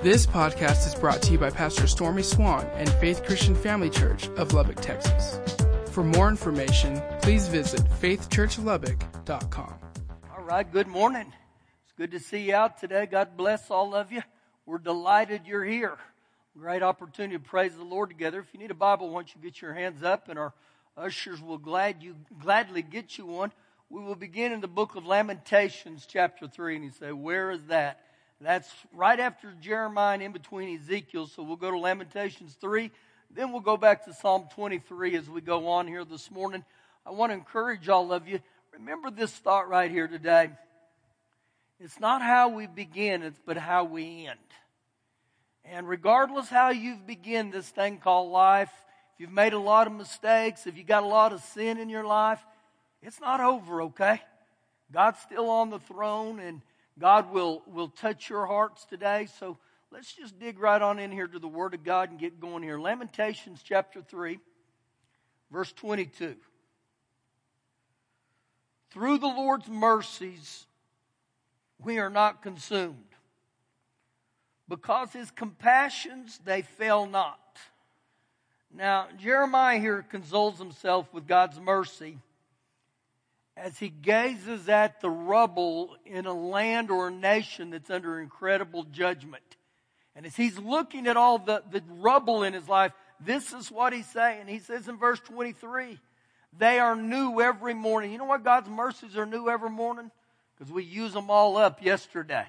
This podcast is brought to you by Pastor Stormy Swann and Faith Christian Family Church of Lubbock, Texas. For more information, please visit faithchurchlubbock.com. All right, good morning. It's good to see you out today. God bless all of you. We're delighted you're here. Great opportunity to praise the Lord together. If you need a Bible, don't you get your hands up and our ushers will glad you, gladly get you one. We will begin in the book of Lamentations, chapter 3. And you say, Where is that? That's right after Jeremiah and in between Ezekiel. So we'll go to Lamentations 3. Then we'll go back to Psalm 23 as we go on here this morning. I want to encourage all of you. Remember this thought right here today. It's not how we begin, it's but how we end. And regardless how you've begun this thing called life, if you've made a lot of mistakes, if you've got a lot of sin in your life, it's not over, okay? God's still on the throne and God will, will touch your hearts today. So let's just dig right on in here to the Word of God and get going here. Lamentations chapter 3, verse 22. Through the Lord's mercies, we are not consumed. Because his compassions, they fail not. Now, Jeremiah here consoles himself with God's mercy as he gazes at the rubble in a land or a nation that's under incredible judgment. And as he's looking at all the, the rubble in his life, this is what he's saying. He says in verse 23, they are new every morning. You know what God's mercies are new every morning? Because we use them all up yesterday.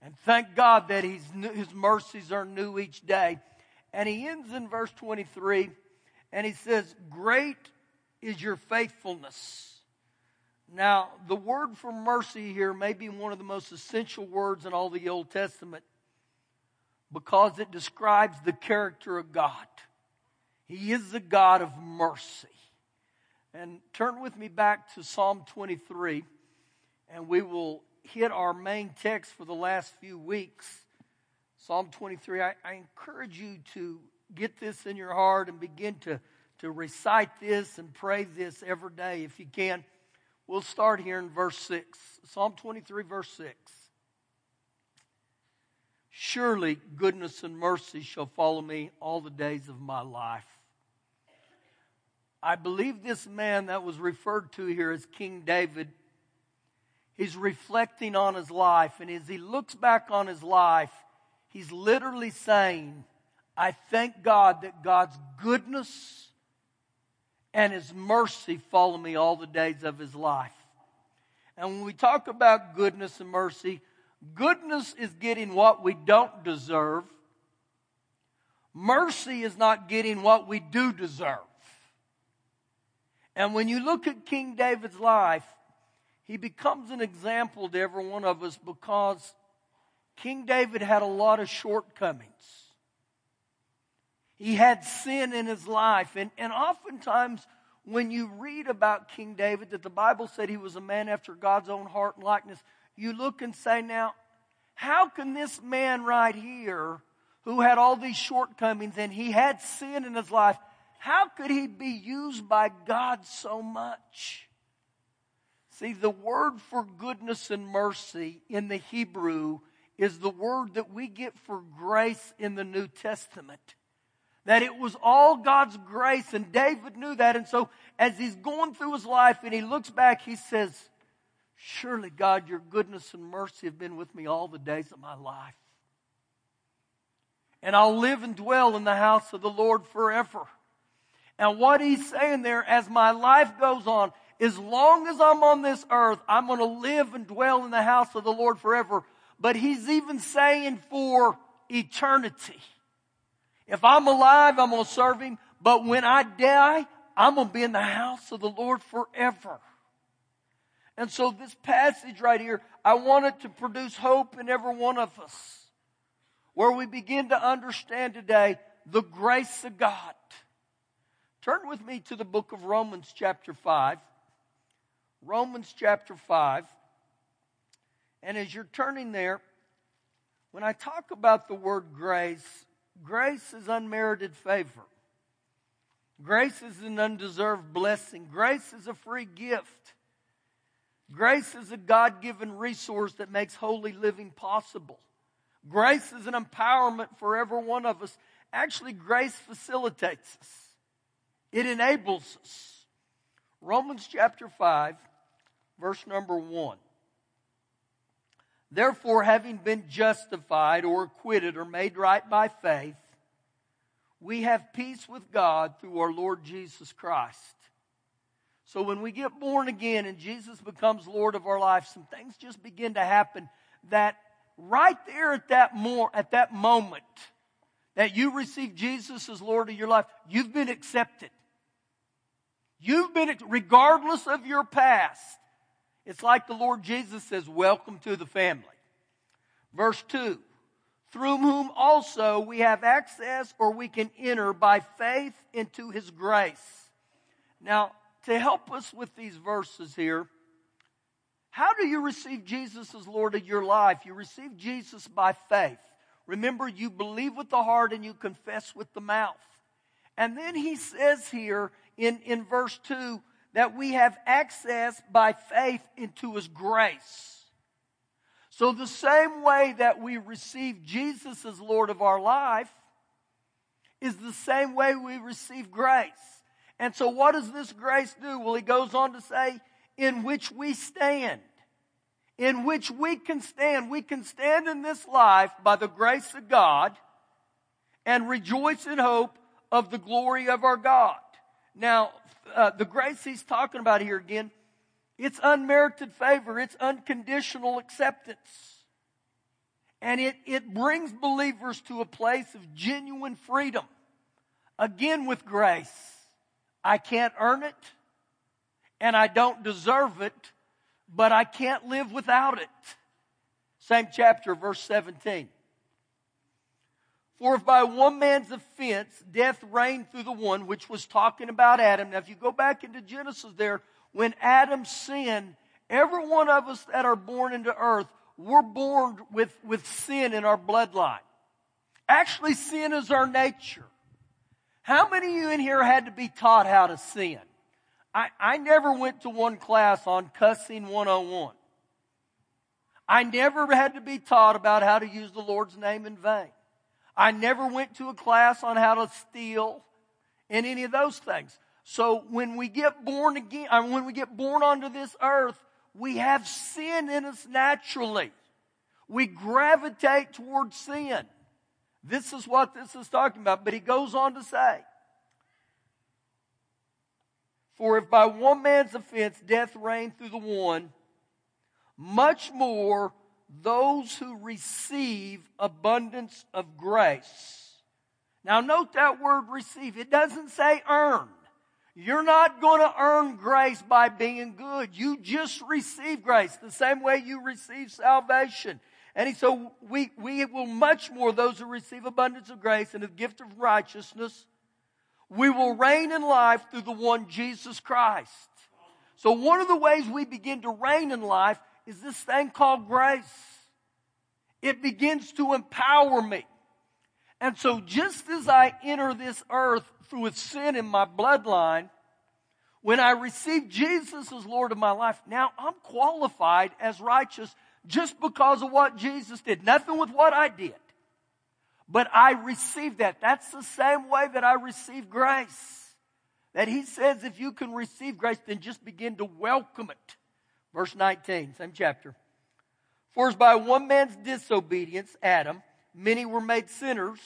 And thank God that he's, his mercies are new each day. And he ends in verse 23 and he says, Great is your faithfulness. Now, the word for mercy here may be one of the most essential words in all the Old Testament because it describes the character of God. He is the God of mercy. And turn with me back to Psalm 23, and we will hit our main text for the last few weeks. Psalm 23. I, I encourage you to get this in your heart and begin to, to recite this and pray this every day if you can. We'll start here in verse 6. Psalm 23, verse 6. Surely goodness and mercy shall follow me all the days of my life. I believe this man that was referred to here as King David, he's reflecting on his life. And as he looks back on his life, he's literally saying, I thank God that God's goodness and his mercy follow me all the days of his life. And when we talk about goodness and mercy, goodness is getting what we don't deserve. Mercy is not getting what we do deserve. And when you look at King David's life, he becomes an example to every one of us because King David had a lot of shortcomings. He had sin in his life. And, and oftentimes, when you read about King David, that the Bible said he was a man after God's own heart and likeness, you look and say, now, how can this man right here, who had all these shortcomings and he had sin in his life, how could he be used by God so much? See, the word for goodness and mercy in the Hebrew is the word that we get for grace in the New Testament. That it was all God's grace, and David knew that. And so, as he's going through his life and he looks back, he says, Surely, God, your goodness and mercy have been with me all the days of my life. And I'll live and dwell in the house of the Lord forever. And what he's saying there, as my life goes on, as long as I'm on this earth, I'm going to live and dwell in the house of the Lord forever. But he's even saying for eternity. If I'm alive, I'm going to serve him. But when I die, I'm going to be in the house of the Lord forever. And so this passage right here, I want it to produce hope in every one of us. Where we begin to understand today the grace of God. Turn with me to the book of Romans chapter 5. Romans chapter 5. And as you're turning there, when I talk about the word grace, Grace is unmerited favor. Grace is an undeserved blessing. Grace is a free gift. Grace is a God given resource that makes holy living possible. Grace is an empowerment for every one of us. Actually, grace facilitates us. It enables us. Romans chapter 5, verse number 1. Therefore, having been justified or acquitted or made right by faith, we have peace with God through our Lord Jesus Christ. So when we get born again and Jesus becomes Lord of our life, some things just begin to happen that right there at that more at that moment that you receive Jesus as Lord of your life, you've been accepted. You've been regardless of your past. It's like the Lord Jesus says, welcome to the family. Verse 2 through whom also we have access or we can enter by faith into his grace. Now, to help us with these verses here, how do you receive Jesus as Lord of your life? You receive Jesus by faith. Remember, you believe with the heart and you confess with the mouth. And then he says here in, in verse 2 that we have access by faith into his grace. So, the same way that we receive Jesus as Lord of our life is the same way we receive grace. And so, what does this grace do? Well, he goes on to say, in which we stand. In which we can stand. We can stand in this life by the grace of God and rejoice in hope of the glory of our God. Now, uh, the grace he's talking about here again it's unmerited favor. It's unconditional acceptance. And it, it brings believers to a place of genuine freedom. Again, with grace. I can't earn it, and I don't deserve it, but I can't live without it. Same chapter, verse 17. For if by one man's offense death reigned through the one, which was talking about Adam. Now, if you go back into Genesis there, when Adam sinned, every one of us that are born into earth, we're born with, with sin in our bloodline. Actually, sin is our nature. How many of you in here had to be taught how to sin? I, I never went to one class on cussing 101. I never had to be taught about how to use the Lord's name in vain. I never went to a class on how to steal and any of those things. So when we get born again, uh, when we get born onto this earth, we have sin in us naturally. We gravitate towards sin. This is what this is talking about. But he goes on to say, For if by one man's offense death reigned through the one, much more those who receive abundance of grace. Now note that word receive. It doesn't say earn. You're not going to earn grace by being good. You just receive grace the same way you receive salvation. And he, so we, we will much more, those who receive abundance of grace and the gift of righteousness, we will reign in life through the one Jesus Christ. So one of the ways we begin to reign in life is this thing called grace. It begins to empower me. And so just as I enter this earth through a sin in my bloodline, when I receive Jesus as Lord of my life, now I'm qualified as righteous just because of what Jesus did. Nothing with what I did. But I received that. That's the same way that I receive grace. That he says if you can receive grace, then just begin to welcome it. Verse 19, same chapter. For as by one man's disobedience, Adam, many were made sinners,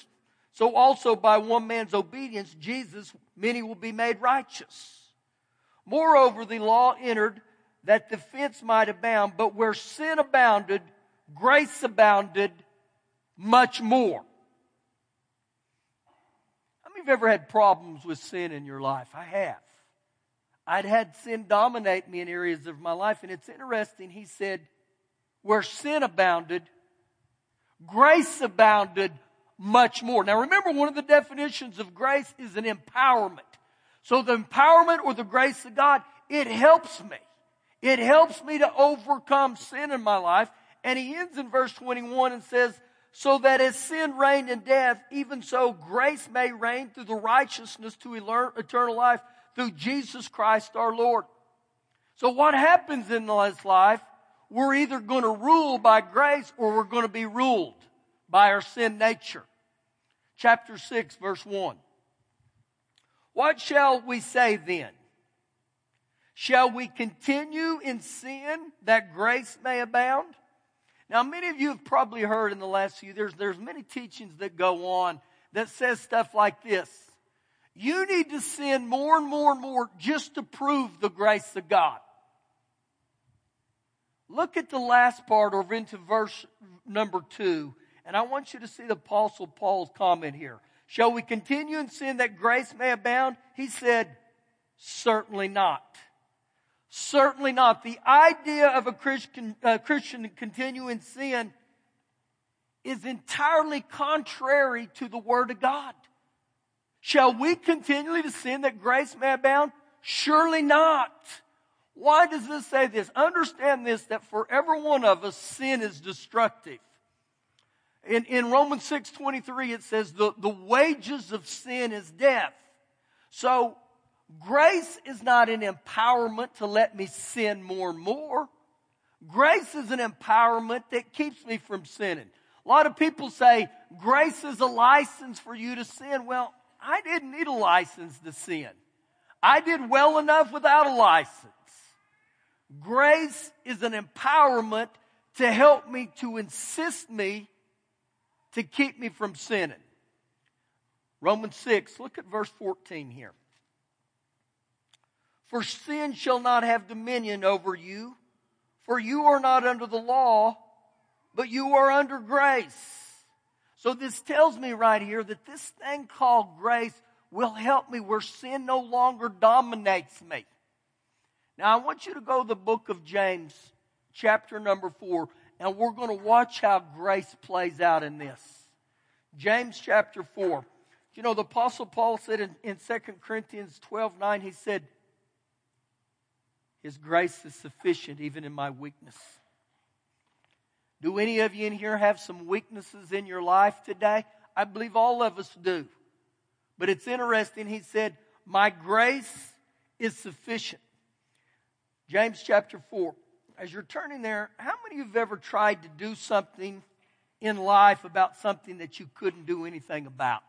so also by one man's obedience, Jesus, many will be made righteous. Moreover, the law entered that defense might abound, but where sin abounded, grace abounded much more. How many of you have ever had problems with sin in your life? I have. I'd had sin dominate me in areas of my life, and it's interesting. He said, where sin abounded, grace abounded much more. Now remember, one of the definitions of grace is an empowerment. So the empowerment or the grace of God, it helps me. It helps me to overcome sin in my life. And he ends in verse 21 and says, so that as sin reigned in death, even so grace may reign through the righteousness to eternal life through Jesus Christ our Lord. So what happens in this life? We're either going to rule by grace or we're going to be ruled by our sin nature. Chapter 6, verse 1. What shall we say then? Shall we continue in sin that grace may abound? Now, many of you have probably heard in the last few years, there's many teachings that go on that says stuff like this. You need to sin more and more and more just to prove the grace of God. Look at the last part or into verse number two, and I want you to see the apostle Paul's comment here. Shall we continue in sin that grace may abound? He said, certainly not. Certainly not. The idea of a Christian, uh, Christian continue in sin is entirely contrary to the Word of God. Shall we continually to sin that grace may abound? Surely not. Why does this say this? Understand this, that for every one of us, sin is destructive. In, in Romans 6 23, it says, the, the wages of sin is death. So, grace is not an empowerment to let me sin more and more. Grace is an empowerment that keeps me from sinning. A lot of people say grace is a license for you to sin. Well, I didn't need a license to sin. I did well enough without a license. Grace is an empowerment to help me, to insist me, to keep me from sinning. Romans 6, look at verse 14 here. For sin shall not have dominion over you, for you are not under the law, but you are under grace. So this tells me right here that this thing called grace will help me where sin no longer dominates me. Now I want you to go to the book of James, chapter number four, and we're going to watch how grace plays out in this. James chapter four. You know, the apostle Paul said in, in 2 Corinthians 12, 9, he said, His grace is sufficient even in my weakness. Do any of you in here have some weaknesses in your life today? I believe all of us do. But it's interesting, he said, My grace is sufficient. James chapter 4. As you're turning there, how many of you have ever tried to do something in life about something that you couldn't do anything about?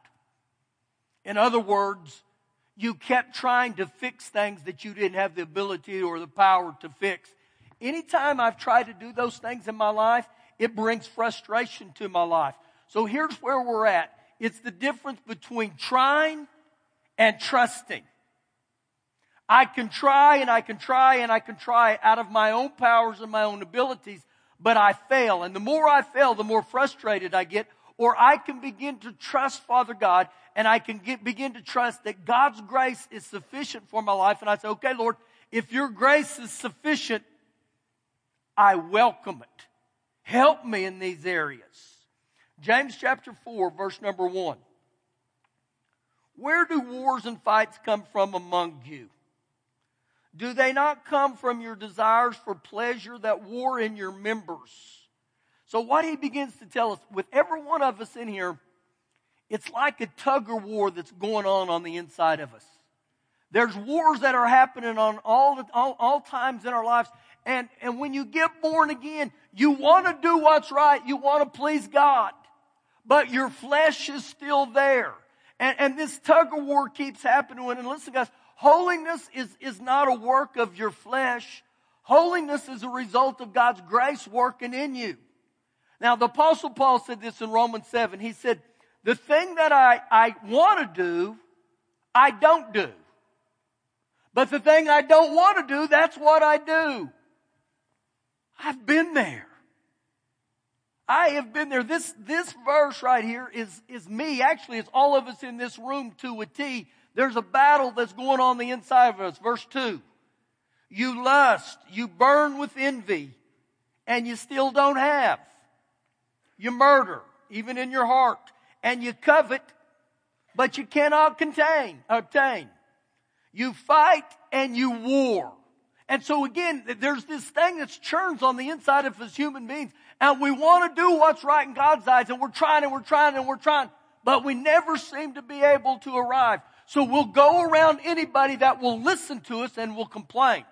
In other words, you kept trying to fix things that you didn't have the ability or the power to fix. Anytime I've tried to do those things in my life, it brings frustration to my life. So here's where we're at. It's the difference between trying and trusting. I can try and I can try and I can try out of my own powers and my own abilities, but I fail. And the more I fail, the more frustrated I get. Or I can begin to trust Father God and I can get, begin to trust that God's grace is sufficient for my life. And I say, okay, Lord, if your grace is sufficient, I welcome it. Help me in these areas. James chapter 4, verse number 1. Where do wars and fights come from among you? Do they not come from your desires for pleasure that war in your members? So, what he begins to tell us, with every one of us in here, it's like a tug of war that's going on on the inside of us. There's wars that are happening on all, the, all, all times in our lives. And, and when you get born again, you want to do what's right. You want to please God. But your flesh is still there. And, and this tug of war keeps happening. And listen, guys, holiness is, is not a work of your flesh. Holiness is a result of God's grace working in you. Now, the apostle Paul said this in Romans 7. He said, the thing that I, I want to do, I don't do. But the thing I don't want to do, that's what I do. I've been there. I have been there. This, this verse right here is, is me. Actually, it's all of us in this room to a T. There's a battle that's going on the inside of us. Verse 2. You lust, you burn with envy, and you still don't have. You murder, even in your heart, and you covet, but you cannot contain, obtain. You fight and you war. And so again, there's this thing that churns on the inside of us human beings. And we want to do what's right in God's eyes. And we're trying and we're trying and we're trying. But we never seem to be able to arrive. So we'll go around anybody that will listen to us and will complain.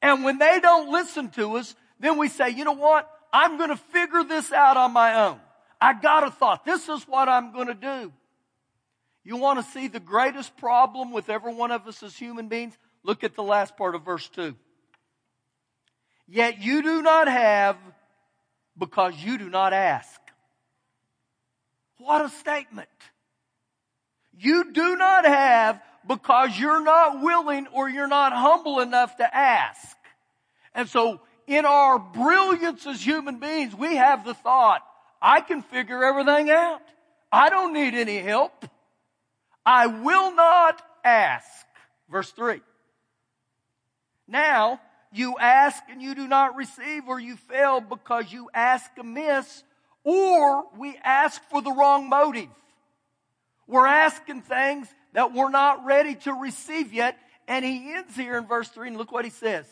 And when they don't listen to us, then we say, you know what? I'm going to figure this out on my own. I got a thought. This is what I'm going to do. You want to see the greatest problem with every one of us as human beings? Look at the last part of verse 2. Yet you do not have because you do not ask. What a statement. You do not have because you're not willing or you're not humble enough to ask. And so in our brilliance as human beings, we have the thought, I can figure everything out. I don't need any help. I will not ask. Verse 3. Now, you ask and you do not receive, or you fail because you ask amiss, or we ask for the wrong motive. We're asking things that we're not ready to receive yet. And he ends here in verse 3, and look what he says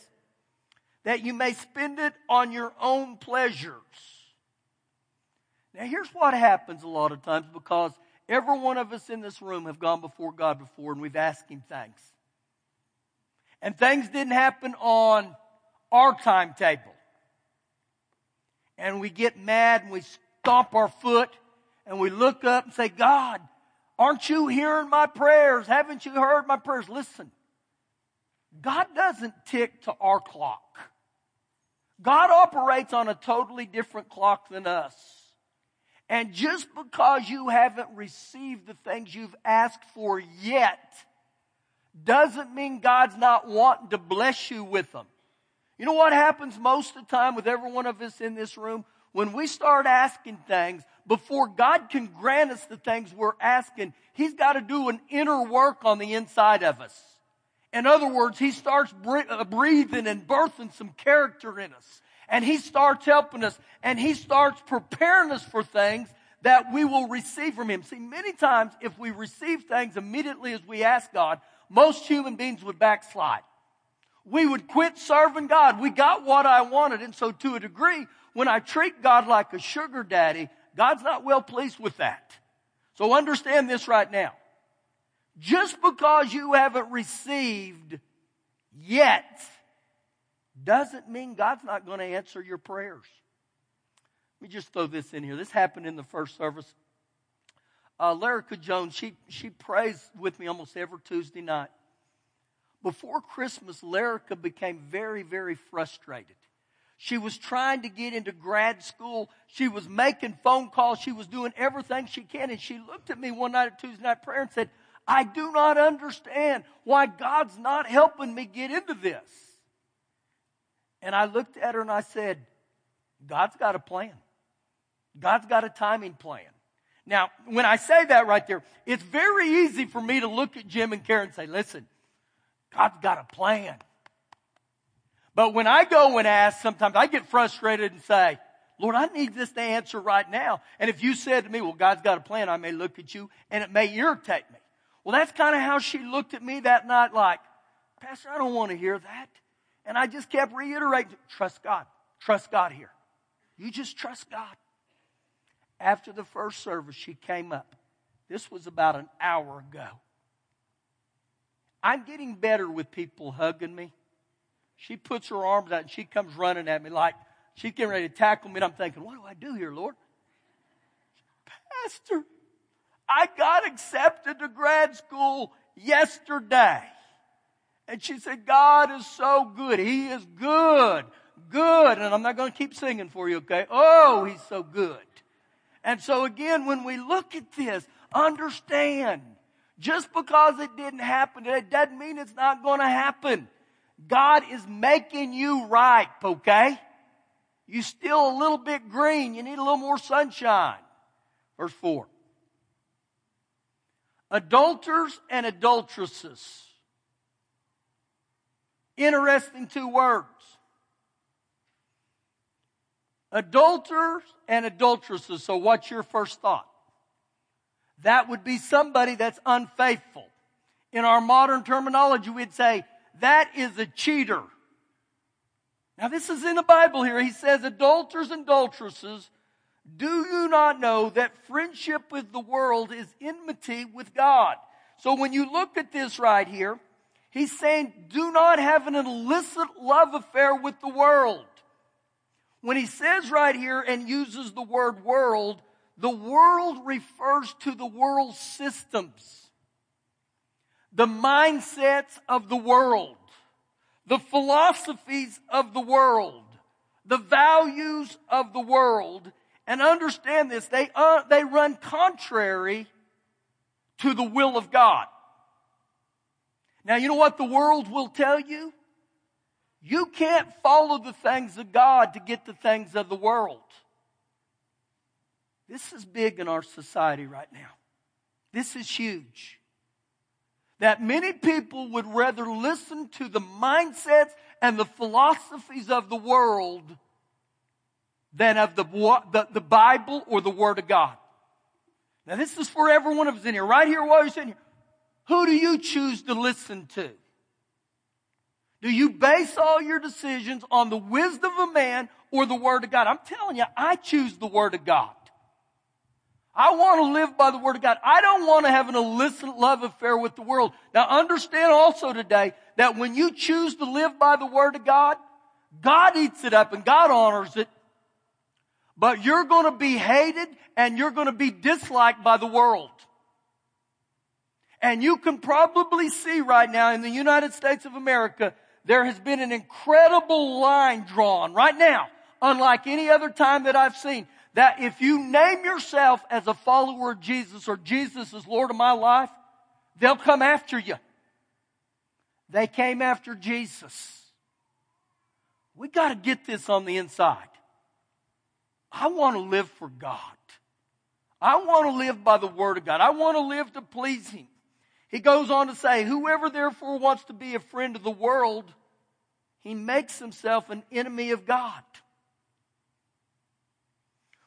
that you may spend it on your own pleasures. Now, here's what happens a lot of times because every one of us in this room have gone before God before and we've asked Him things. And things didn't happen on our timetable. And we get mad and we stomp our foot and we look up and say, God, aren't you hearing my prayers? Haven't you heard my prayers? Listen, God doesn't tick to our clock. God operates on a totally different clock than us. And just because you haven't received the things you've asked for yet, doesn't mean God's not wanting to bless you with them. You know what happens most of the time with every one of us in this room? When we start asking things, before God can grant us the things we're asking, He's got to do an inner work on the inside of us. In other words, He starts uh, breathing and birthing some character in us. And He starts helping us and He starts preparing us for things that we will receive from Him. See, many times if we receive things immediately as we ask God, most human beings would backslide. We would quit serving God. We got what I wanted. And so to a degree, when I treat God like a sugar daddy, God's not well pleased with that. So understand this right now. Just because you haven't received yet doesn't mean God's not going to answer your prayers. Let me just throw this in here. This happened in the first service. Uh, Lerica Jones, she, she prays with me almost every Tuesday night. Before Christmas, Lerica became very, very frustrated. She was trying to get into grad school. She was making phone calls. She was doing everything she can. And she looked at me one night at Tuesday night prayer and said, I do not understand why God's not helping me get into this. And I looked at her and I said, God's got a plan. God's got a timing plan. Now, when I say that right there, it's very easy for me to look at Jim and Karen and say, listen, God's got a plan. But when I go and ask, sometimes I get frustrated and say, Lord, I need this to answer right now. And if you said to me, well, God's got a plan, I may look at you and it may irritate me. Well, that's kind of how she looked at me that night, like, Pastor, I don't want to hear that. And I just kept reiterating, trust God. Trust God here. You just trust God. After the first service, she came up. This was about an hour ago. I'm getting better with people hugging me. She puts her arms out and she comes running at me like she's getting ready to tackle me. And I'm thinking, what do I do here, Lord? Pastor, I got accepted to grad school yesterday. And she said, God is so good. He is good. Good. And I'm not going to keep singing for you, okay? Oh, he's so good. And so again, when we look at this, understand, just because it didn't happen, it doesn't mean it's not going to happen. God is making you ripe, okay? You're still a little bit green. You need a little more sunshine. Verse 4 adulterers and adulteresses. Interesting two words. Adulterers and adulteresses. So, what's your first thought? That would be somebody that's unfaithful. In our modern terminology, we'd say that is a cheater. Now, this is in the Bible here. He says adulterers and adulteresses do you not know that friendship with the world is enmity with God? So when you look at this right here, he's saying, do not have an illicit love affair with the world. When he says right here and uses the word world, the world refers to the world systems, the mindsets of the world, the philosophies of the world, the values of the world. And understand this, they, uh, they run contrary to the will of God. Now, you know what the world will tell you? You can't follow the things of God to get the things of the world. This is big in our society right now. This is huge. That many people would rather listen to the mindsets and the philosophies of the world than of the, the, the Bible or the Word of God. Now, this is for every one of us in here. Right here, while you're sitting here. Who do you choose to listen to? Do you base all your decisions on the wisdom of man or the Word of God? I'm telling you, I choose the Word of God. I want to live by the Word of God. I don't want to have an illicit love affair with the world. Now understand also today that when you choose to live by the Word of God, God eats it up and God honors it. But you're going to be hated and you're going to be disliked by the world. And you can probably see right now in the United States of America, there has been an incredible line drawn right now, unlike any other time that I've seen that if you name yourself as a follower of Jesus or Jesus is Lord of my life, they'll come after you. They came after Jesus. We got to get this on the inside. I want to live for God. I want to live by the Word of God. I want to live to please Him. He goes on to say, Whoever therefore wants to be a friend of the world, he makes himself an enemy of God.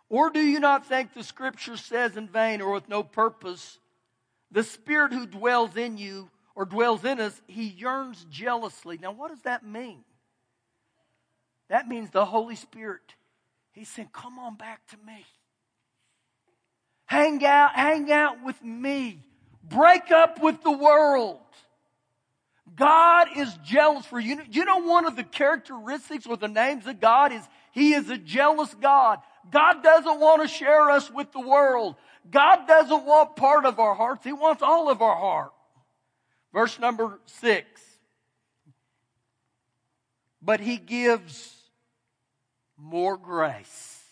Or do you not think the scripture says in vain or with no purpose, the spirit who dwells in you or dwells in us, he yearns jealously. Now, what does that mean? That means the Holy Spirit. He said, Come on back to me. Hang out, hang out with me. Break up with the world. God is jealous for you. You know, one of the characteristics or the names of God is He is a jealous God. God doesn't want to share us with the world. God doesn't want part of our hearts. He wants all of our heart. Verse number six. But he gives more grace.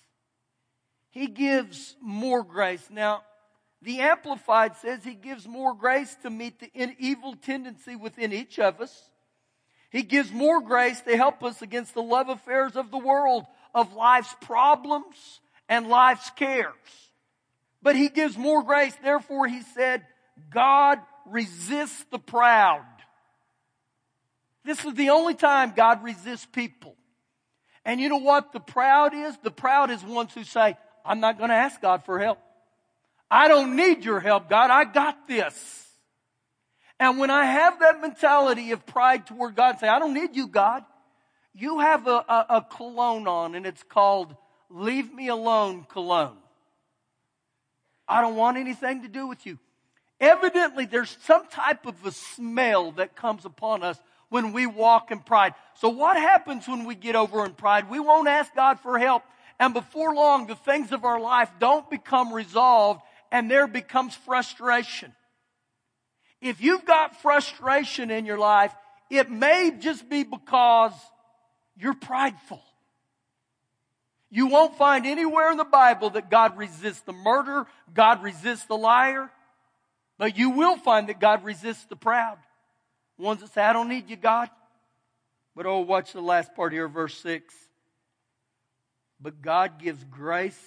He gives more grace. Now, the Amplified says he gives more grace to meet the evil tendency within each of us. He gives more grace to help us against the love affairs of the world of life's problems and life's cares. But he gives more grace. Therefore, he said, God resists the proud. This is the only time God resists people. And you know what the proud is? The proud is ones who say, I'm not going to ask God for help. I don't need your help, God. I got this. And when I have that mentality of pride toward God, say, I don't need you, God you have a, a, a cologne on and it's called Leave Me Alone Cologne. I don't want anything to do with you. Evidently, there's some type of a smell that comes upon us when we walk in pride. So what happens when we get over in pride? We won't ask God for help. And before long, the things of our life don't become resolved and there becomes frustration. If you've got frustration in your life, it may just be because you're prideful. You won't find anywhere in the Bible that God resists the murderer, God resists the liar, but you will find that God resists the proud. Ones that say, I don't need you, God. But oh, watch the last part here, verse 6. But God gives grace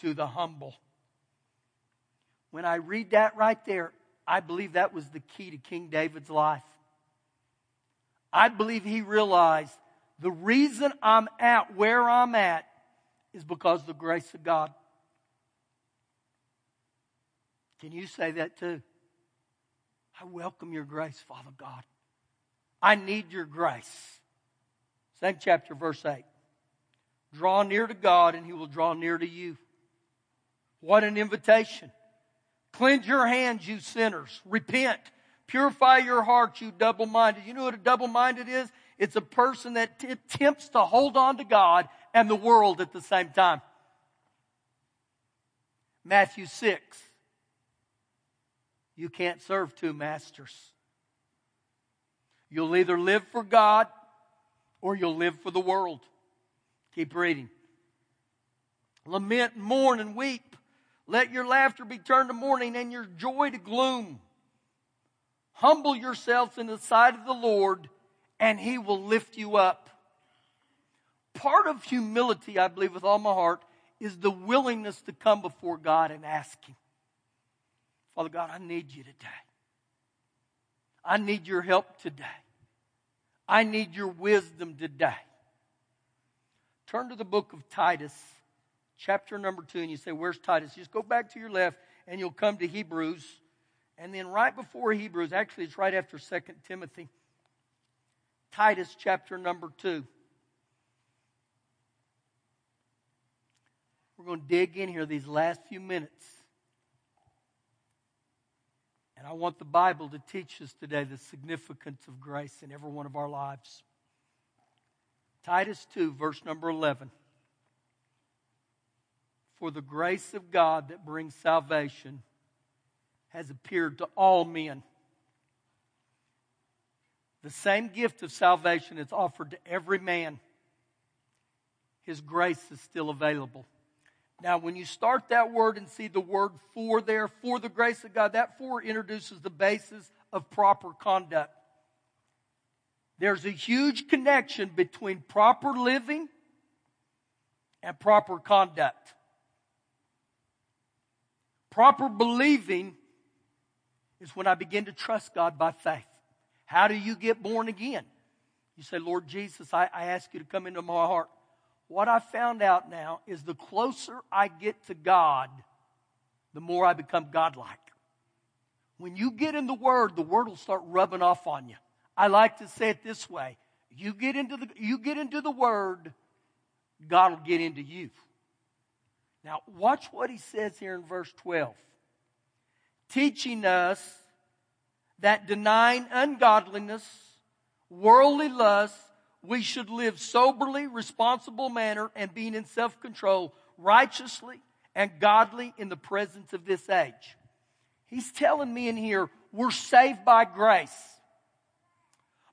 to the humble. When I read that right there, I believe that was the key to King David's life. I believe he realized the reason I'm at where I'm at is because of the grace of God. Can you say that too? I welcome your grace, Father God. I need your grace. Same chapter, verse 8. Draw near to God, and he will draw near to you. What an invitation. Cleanse your hands, you sinners. Repent. Purify your heart, you double minded. You know what a double minded is? It's a person that t- attempts to hold on to God and the world at the same time. Matthew 6. You can't serve two masters. You'll either live for God or you'll live for the world. Keep reading. Lament, mourn, and weep. Let your laughter be turned to mourning and your joy to gloom. Humble yourselves in the sight of the Lord, and he will lift you up. Part of humility, I believe with all my heart, is the willingness to come before God and ask Him, Father God, I need you today. I need your help today. I need your wisdom today. Turn to the book of Titus chapter number two, and you say, Where's Titus? Just go back to your left, and you'll come to Hebrews. And then right before Hebrews, actually, it's right after Second Timothy, Titus chapter number two. We're going to dig in here these last few minutes. And I want the Bible to teach us today the significance of grace in every one of our lives. Titus 2, verse number 11. For the grace of God that brings salvation has appeared to all men. The same gift of salvation is offered to every man. His grace is still available. Now, when you start that word and see the word for there, for the grace of God, that for introduces the basis of proper conduct. There's a huge connection between proper living and proper conduct. Proper believing is when I begin to trust God by faith. How do you get born again? You say, Lord Jesus, I, I ask you to come into my heart. What I found out now is the closer I get to God, the more I become godlike. When you get in the Word, the Word will start rubbing off on you. I like to say it this way. You get into the, you get into the Word, God will get into you. Now, watch what he says here in verse 12. Teaching us that denying ungodliness, worldly lust, we should live soberly, responsible manner, and being in self control, righteously and godly in the presence of this age. He's telling me in here, we're saved by grace.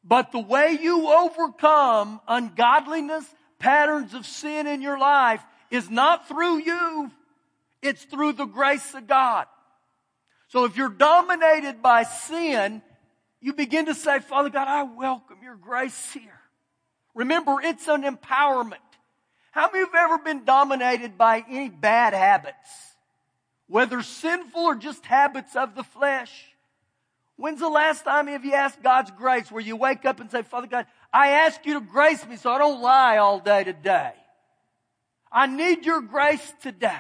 But the way you overcome ungodliness, patterns of sin in your life is not through you, it's through the grace of God. So if you're dominated by sin, you begin to say, Father God, I welcome your grace here. Remember, it's an empowerment. How many of you have ever been dominated by any bad habits? Whether sinful or just habits of the flesh? When's the last time have you asked God's grace where you wake up and say, Father God, I ask you to grace me so I don't lie all day today? I need your grace today.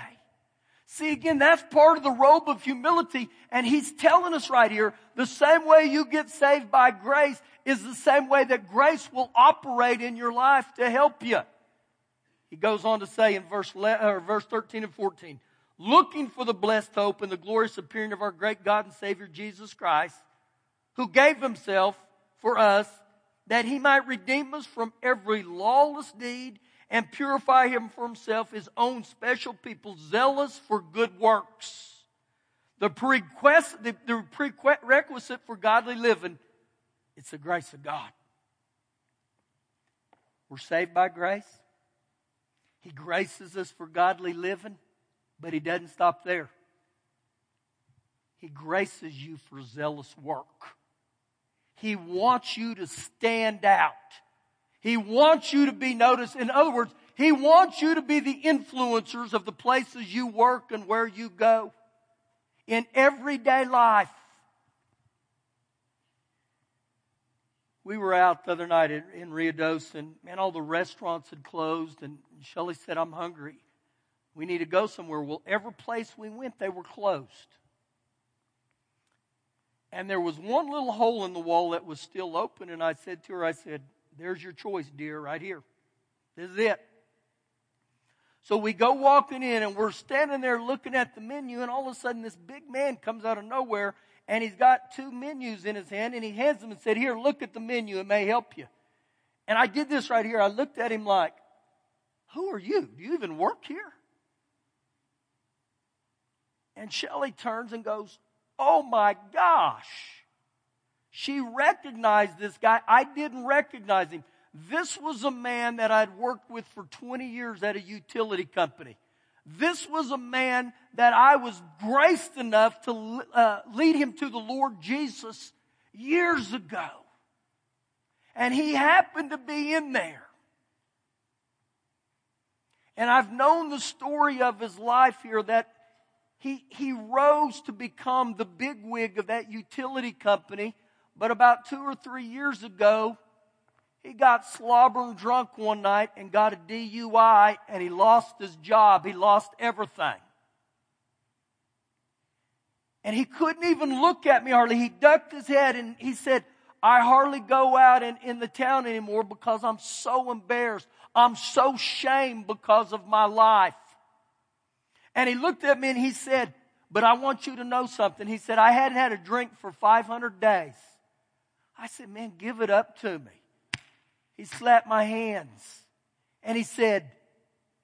See, again, that's part of the robe of humility. And he's telling us right here, the same way you get saved by grace is the same way that grace will operate in your life to help you. He goes on to say in verse, or uh, verse 13 and 14, looking for the blessed hope and the glorious appearing of our great God and Savior Jesus Christ, who gave himself for us that he might redeem us from every lawless deed and purify him for himself his own special people, zealous for good works. The, prerequisite, the, the prerequisite for godly living, it's the grace of God. We're saved by grace. He graces us for godly living, but He doesn't stop there. He graces you for zealous work. He wants you to stand out. He wants you to be noticed. In other words, He wants you to be the influencers of the places you work and where you go in everyday life. We were out the other night in, in Ruidoso, and man, all the restaurants had closed, and Shelley said, I'm hungry. We need to go somewhere. Well, every place we went, they were closed. And there was one little hole in the wall that was still open, and I said to her, I said, there's your choice, dear, right here. This is it. So we go walking in and we're standing there looking at the menu and all of a sudden this big man comes out of nowhere and he's got two menus in his hand and he hands them and said, here, look at the menu. It may help you. And I did this right here. I looked at him like, Who are you? Do you even work here? And Shelley turns and goes, Oh my gosh. She recognized this guy. I didn't recognize him. This was a man that I'd worked with for 20 years at a utility company. This was a man that I was graced enough to uh, lead him to the Lord Jesus years ago. And he happened to be in there. And I've known the story of his life here that he, he rose to become the bigwig of that utility company. But about two or three years ago, he got slobbering drunk one night and got a DUI and he lost his job. He lost everything. And he couldn't even look at me hardly. He ducked his head and he said, I hardly go out in, in the town anymore because I'm so embarrassed. I'm so shamed because of my life. And he looked at me and he said, But I want you to know something. He said, I hadn't had a drink for 500 days. I said, Man, give it up to me. He slapped my hands and he said,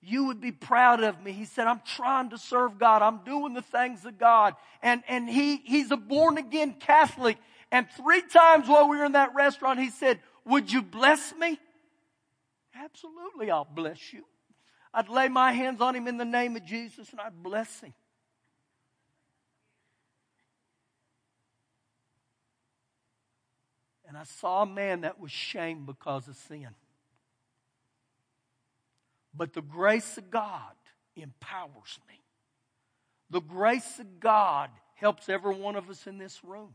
you would be proud of me. He said, I'm trying to serve God. I'm doing the things of God. And, and he, he's a born again Catholic. And three times while we were in that restaurant, he said, would you bless me? Absolutely, I'll bless you. I'd lay my hands on him in the name of Jesus and I'd bless him. And I saw a man that was shamed because of sin. But the grace of God empowers me. The grace of God helps every one of us in this room.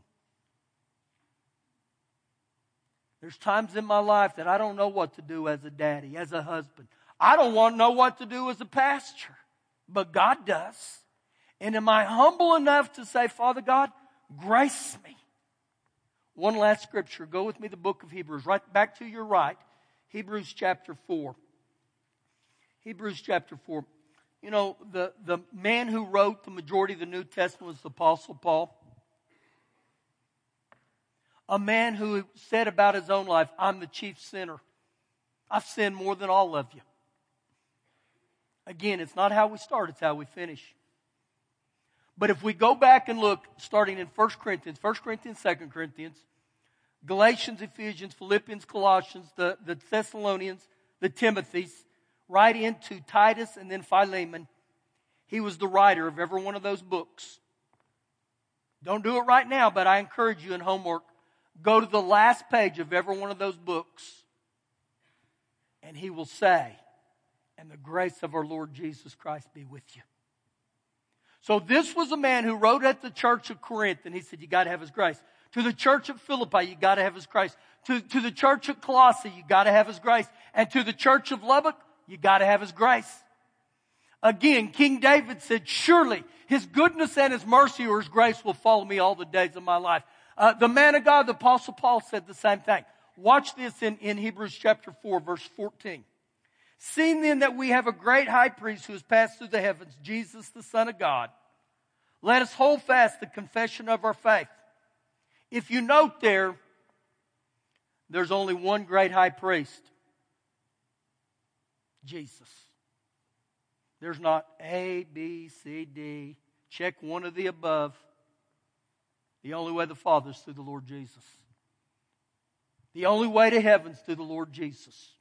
There's times in my life that I don't know what to do as a daddy, as a husband. I don't want to know what to do as a pastor, but God does. And am I humble enough to say, Father God, grace me? One last scripture. Go with me the book of Hebrews, right back to your right. Hebrews chapter 4. Hebrews chapter 4. You know, the, the man who wrote the majority of the New Testament was the Apostle Paul a man who said about his own life, I'm the chief sinner. I've sinned more than all of you. Again, it's not how we start, it's how we finish. But if we go back and look, starting in 1 Corinthians, 1 Corinthians, 2 Corinthians, Galatians, Ephesians, Philippians, Colossians, the, the Thessalonians, the Timothys, right into Titus and then Philemon, he was the writer of every one of those books. Don't do it right now, but I encourage you in homework Go to the last page of every one of those books, and he will say, And the grace of our Lord Jesus Christ be with you. So this was a man who wrote at the church of Corinth, and he said, You got to have his grace. To the church of Philippi, you got to have his grace. To, to the church of Colossae, you got to have his grace. And to the church of Lubbock, you got to have his grace. Again, King David said, Surely his goodness and his mercy or his grace will follow me all the days of my life. Uh, the man of God, the apostle Paul said the same thing. Watch this in, in Hebrews chapter 4 verse 14. Seeing then that we have a great high priest who has passed through the heavens, Jesus the son of God, let us hold fast the confession of our faith. If you note there, there's only one great high priest. Jesus. There's not A, B, C, D. Check one of the above. The only way the Father is through the Lord Jesus. The only way to heaven is through the Lord Jesus.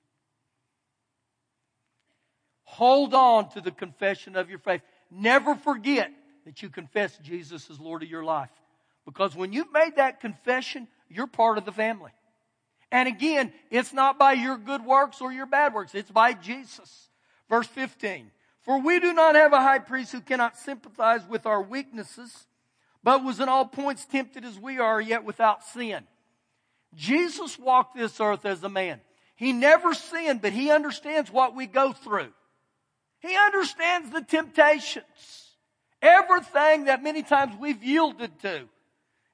Hold on to the confession of your faith. Never forget that you confess Jesus as Lord of your life. Because when you've made that confession, you're part of the family. And again, it's not by your good works or your bad works, it's by Jesus. Verse 15. For we do not have a high priest who cannot sympathize with our weaknesses but was in all points tempted as we are, yet without sin. Jesus walked this earth as a man. He never sinned, but he understands what we go through. He understands the temptations. Everything that many times we've yielded to.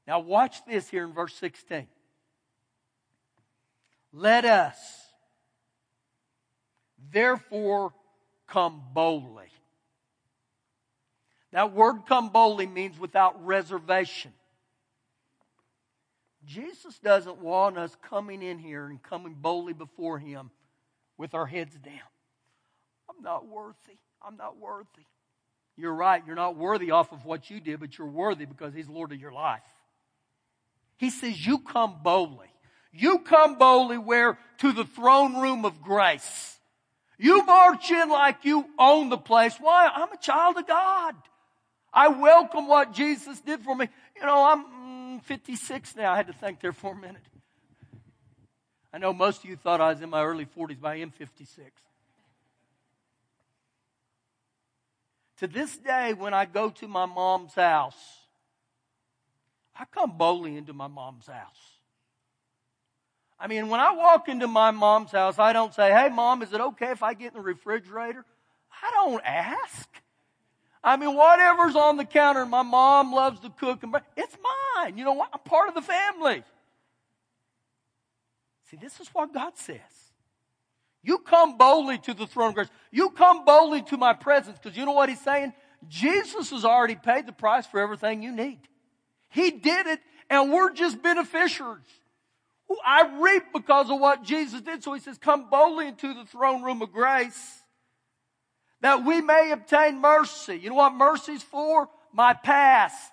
Now watch this here in verse 16. Let us therefore come boldly that word come boldly means without reservation. Jesus doesn't want us coming in here and coming boldly before Him with our heads down. I'm not worthy. I'm not worthy. You're right. You're not worthy off of what you did, but you're worthy because He's Lord of your life. He says, You come boldly. You come boldly where? To the throne room of grace. You march in like you own the place. Why? I'm a child of God. I welcome what Jesus did for me. You know, I'm mm, 56 now. I had to think there for a minute. I know most of you thought I was in my early 40s, but I am 56. To this day, when I go to my mom's house, I come boldly into my mom's house. I mean, when I walk into my mom's house, I don't say, Hey, mom, is it okay if I get in the refrigerator? I don't ask. I mean, whatever's on the counter, my mom loves to cook, and it's mine. You know what? I'm part of the family. See, this is what God says. You come boldly to the throne of grace. You come boldly to my presence because you know what he's saying? Jesus has already paid the price for everything you need. He did it, and we're just beneficiaries. I reap because of what Jesus did. So he says, come boldly into the throne room of grace that we may obtain mercy. You know what mercy's for? My past.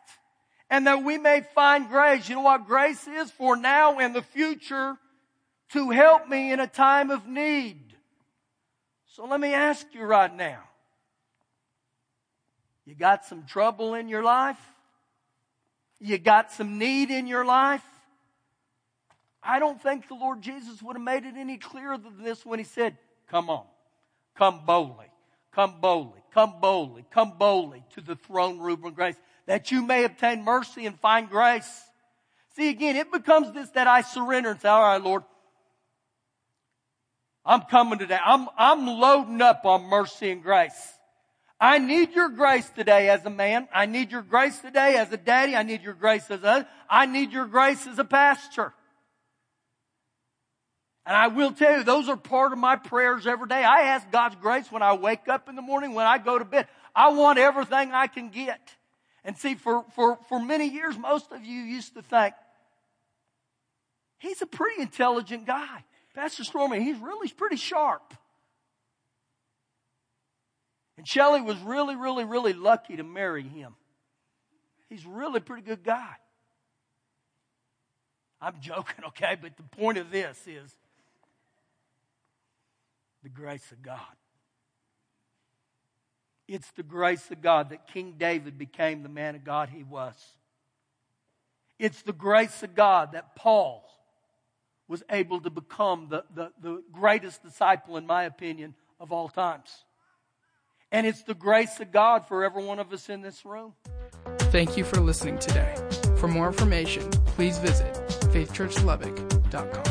And that we may find grace. You know what grace is? For now and the future to help me in a time of need. So let me ask you right now. You got some trouble in your life? You got some need in your life? I don't think the Lord Jesus would have made it any clearer than this when he said, Come on, come boldly, come boldly, come boldly, come boldly to the throne room of grace, that you may obtain mercy and find grace. See, again, it becomes this that I surrender and say, All right, Lord, I'm coming today. I'm, I'm loading up on mercy and grace. I need your grace today as a man. I need your grace today as a daddy. I need your grace as a, I need your grace as a pastor. And I will tell you, those are part of my prayers every day. I ask God's grace when I wake up in the morning, when I go to bed. I want everything I can get. And see, for, for, for many years, most of you used to think, he's a pretty intelligent guy. Pastor Stormy, he's really pretty sharp. And Shelley was really, really, really lucky to marry him. He's really a pretty good guy. I'm joking, okay? But the point of this is the grace of God. It's the grace of God that King David became the man of God he was. It's the grace of God that Paul was able to become the, the, the greatest disciple, in my opinion, of all times. And it's the grace of God for every one of us in this room. Thank you for listening today. For more information, please visit faithchurchlubbock.com.